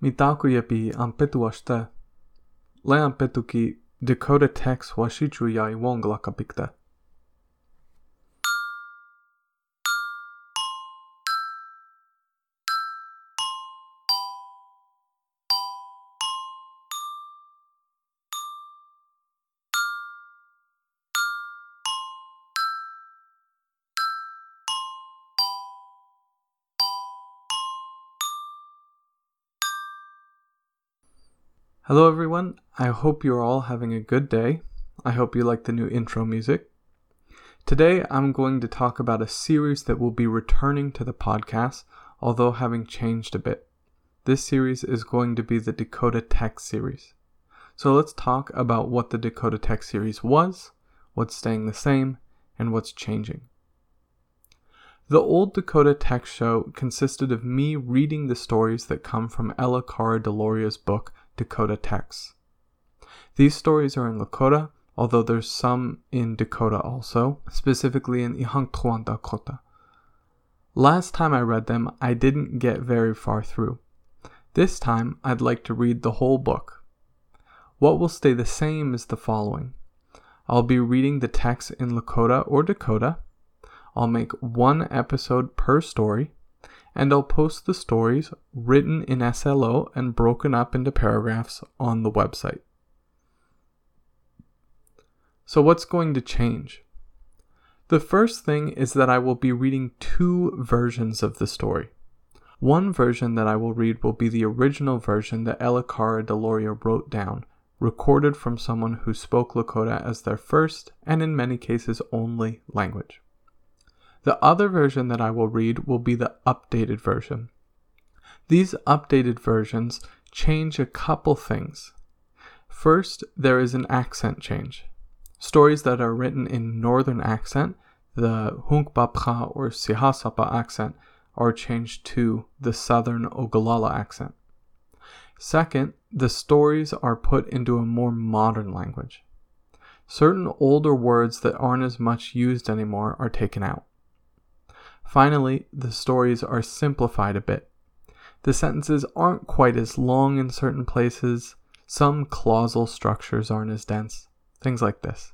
mi tako am petu ampetu Lai am petu ki Dakota Tex huashichu yai wonglakapikte. Hello, everyone. I hope you're all having a good day. I hope you like the new intro music. Today, I'm going to talk about a series that will be returning to the podcast, although having changed a bit. This series is going to be the Dakota Texts series. So let's talk about what the Dakota Texts series was, what's staying the same, and what's changing. The old Dakota Texts show consisted of me reading the stories that come from Ella Cara Deloria's book, Dakota texts. These stories are in Lakota, although there's some in Dakota also, specifically in Ihangtuan Dakota. Last time I read them, I didn't get very far through. This time, I'd like to read the whole book. What will stay the same is the following I'll be reading the text in Lakota or Dakota. I'll make one episode per story and I'll post the stories written in SLO and broken up into paragraphs on the website. So, what's going to change? The first thing is that I will be reading two versions of the story. One version that I will read will be the original version that Ella Cara Deloria wrote down, recorded from someone who spoke Lakota as their first, and in many cases only, language. The other version that I will read will be the updated version. These updated versions change a couple things. First, there is an accent change. Stories that are written in northern accent, the Hunkpapcha or Sihasapa accent, are changed to the southern Oglala accent. Second, the stories are put into a more modern language. Certain older words that aren't as much used anymore are taken out. Finally, the stories are simplified a bit. The sentences aren't quite as long in certain places, some clausal structures aren't as dense, things like this.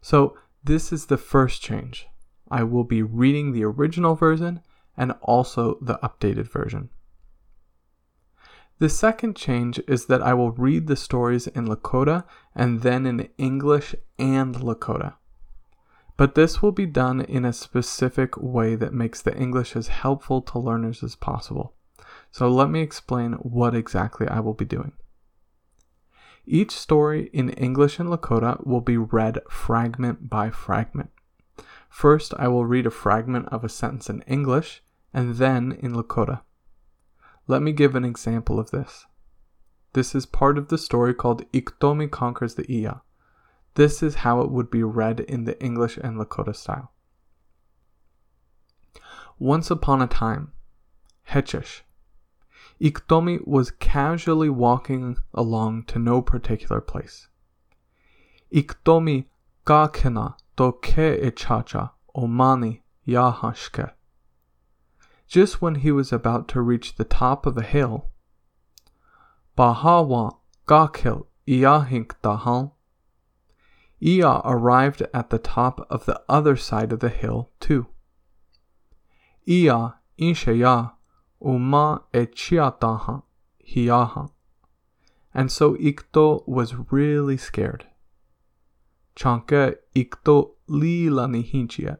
So, this is the first change. I will be reading the original version and also the updated version. The second change is that I will read the stories in Lakota and then in English and Lakota. But this will be done in a specific way that makes the English as helpful to learners as possible. So let me explain what exactly I will be doing. Each story in English and Lakota will be read fragment by fragment. First, I will read a fragment of a sentence in English and then in Lakota. Let me give an example of this. This is part of the story called Iktomi Conquers the Iya. This is how it would be read in the English and Lakota style. Once upon a time, Hechesh. Iktomi was casually walking along to no particular place. Iktomi kakena toke ichacha omani yahashke. Just when he was about to reach the top of a hill, Bahawa gakil iahink dahan Iya arrived at the top of the other side of the hill too. Ea inshaya uma echiataha hiyaha. And so Ikto was really scared. Chanke Ikto lila nihinchia.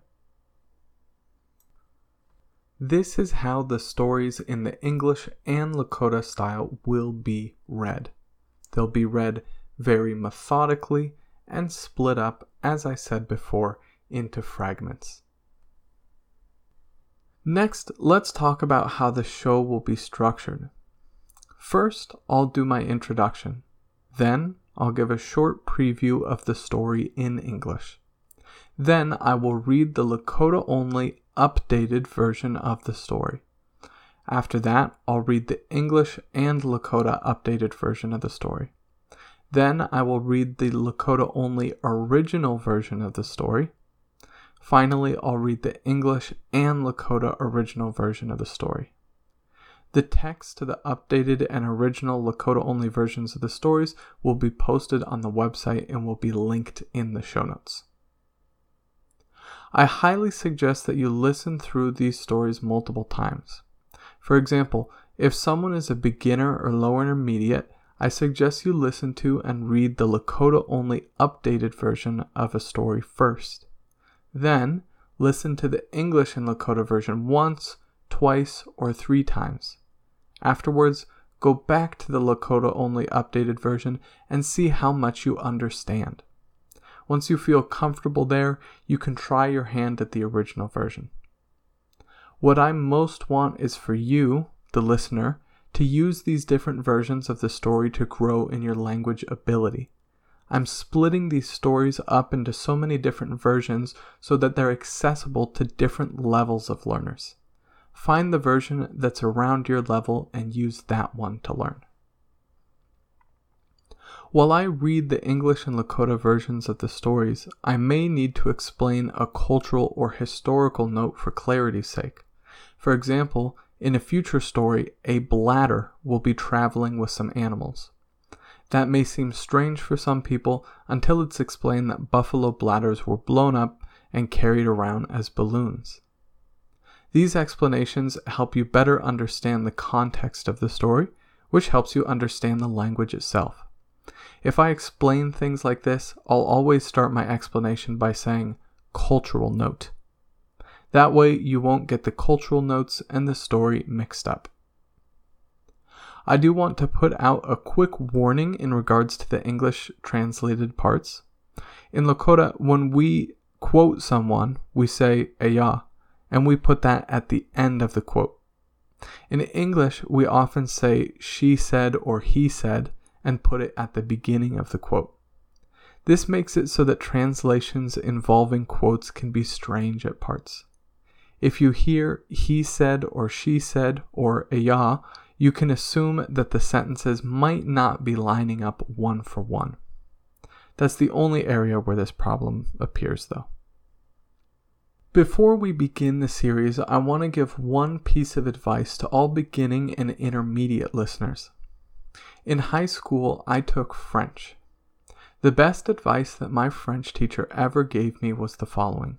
This is how the stories in the English and Lakota style will be read. They'll be read very methodically and split up, as I said before, into fragments. Next, let's talk about how the show will be structured. First, I'll do my introduction. Then, I'll give a short preview of the story in English. Then, I will read the Lakota only updated version of the story. After that, I'll read the English and Lakota updated version of the story. Then I will read the Lakota only original version of the story. Finally, I'll read the English and Lakota original version of the story. The text to the updated and original Lakota only versions of the stories will be posted on the website and will be linked in the show notes. I highly suggest that you listen through these stories multiple times. For example, if someone is a beginner or lower intermediate, I suggest you listen to and read the Lakota only updated version of a story first. Then, listen to the English and Lakota version once, twice, or three times. Afterwards, go back to the Lakota only updated version and see how much you understand. Once you feel comfortable there, you can try your hand at the original version. What I most want is for you, the listener, to use these different versions of the story to grow in your language ability. I'm splitting these stories up into so many different versions so that they're accessible to different levels of learners. Find the version that's around your level and use that one to learn. While I read the English and Lakota versions of the stories, I may need to explain a cultural or historical note for clarity's sake. For example, in a future story, a bladder will be traveling with some animals. That may seem strange for some people until it's explained that buffalo bladders were blown up and carried around as balloons. These explanations help you better understand the context of the story, which helps you understand the language itself. If I explain things like this, I'll always start my explanation by saying cultural note. That way, you won't get the cultural notes and the story mixed up. I do want to put out a quick warning in regards to the English translated parts. In Lakota, when we quote someone, we say Eya, and we put that at the end of the quote. In English, we often say she said or he said and put it at the beginning of the quote. This makes it so that translations involving quotes can be strange at parts. If you hear he said or she said or Eya, you can assume that the sentences might not be lining up one for one. That's the only area where this problem appears, though. Before we begin the series, I want to give one piece of advice to all beginning and intermediate listeners. In high school, I took French. The best advice that my French teacher ever gave me was the following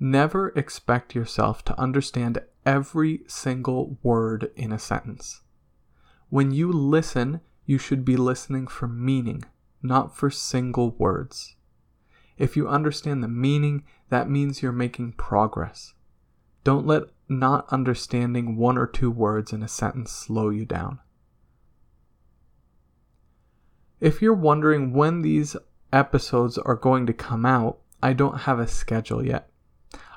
Never expect yourself to understand every single word in a sentence. When you listen, you should be listening for meaning, not for single words. If you understand the meaning, that means you're making progress. Don't let not understanding one or two words in a sentence slow you down. If you're wondering when these episodes are going to come out, I don't have a schedule yet.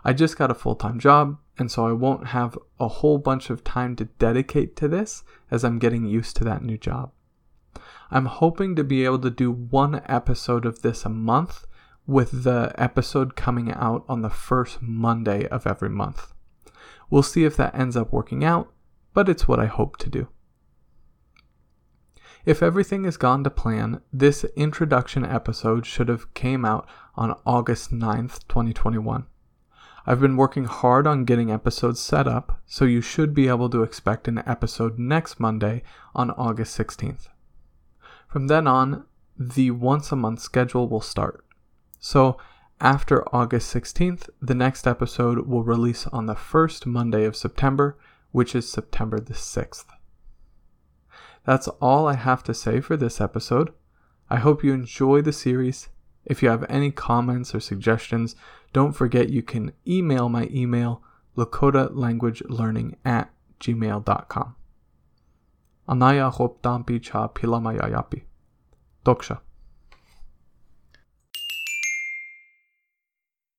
I just got a full time job, and so I won't have a whole bunch of time to dedicate to this as I'm getting used to that new job. I'm hoping to be able to do one episode of this a month, with the episode coming out on the first Monday of every month. We'll see if that ends up working out, but it's what I hope to do. If everything has gone to plan, this introduction episode should have came out on August 9th, 2021. I've been working hard on getting episodes set up, so you should be able to expect an episode next Monday on August 16th. From then on, the once a month schedule will start. So, after August 16th, the next episode will release on the first Monday of September, which is September the 6th. That's all I have to say for this episode. I hope you enjoy the series. If you have any comments or suggestions, don't forget you can email my email, lakotalanguagelearning at gmail.com. Anaya hop dampi cha pilamayayapi. Doksha.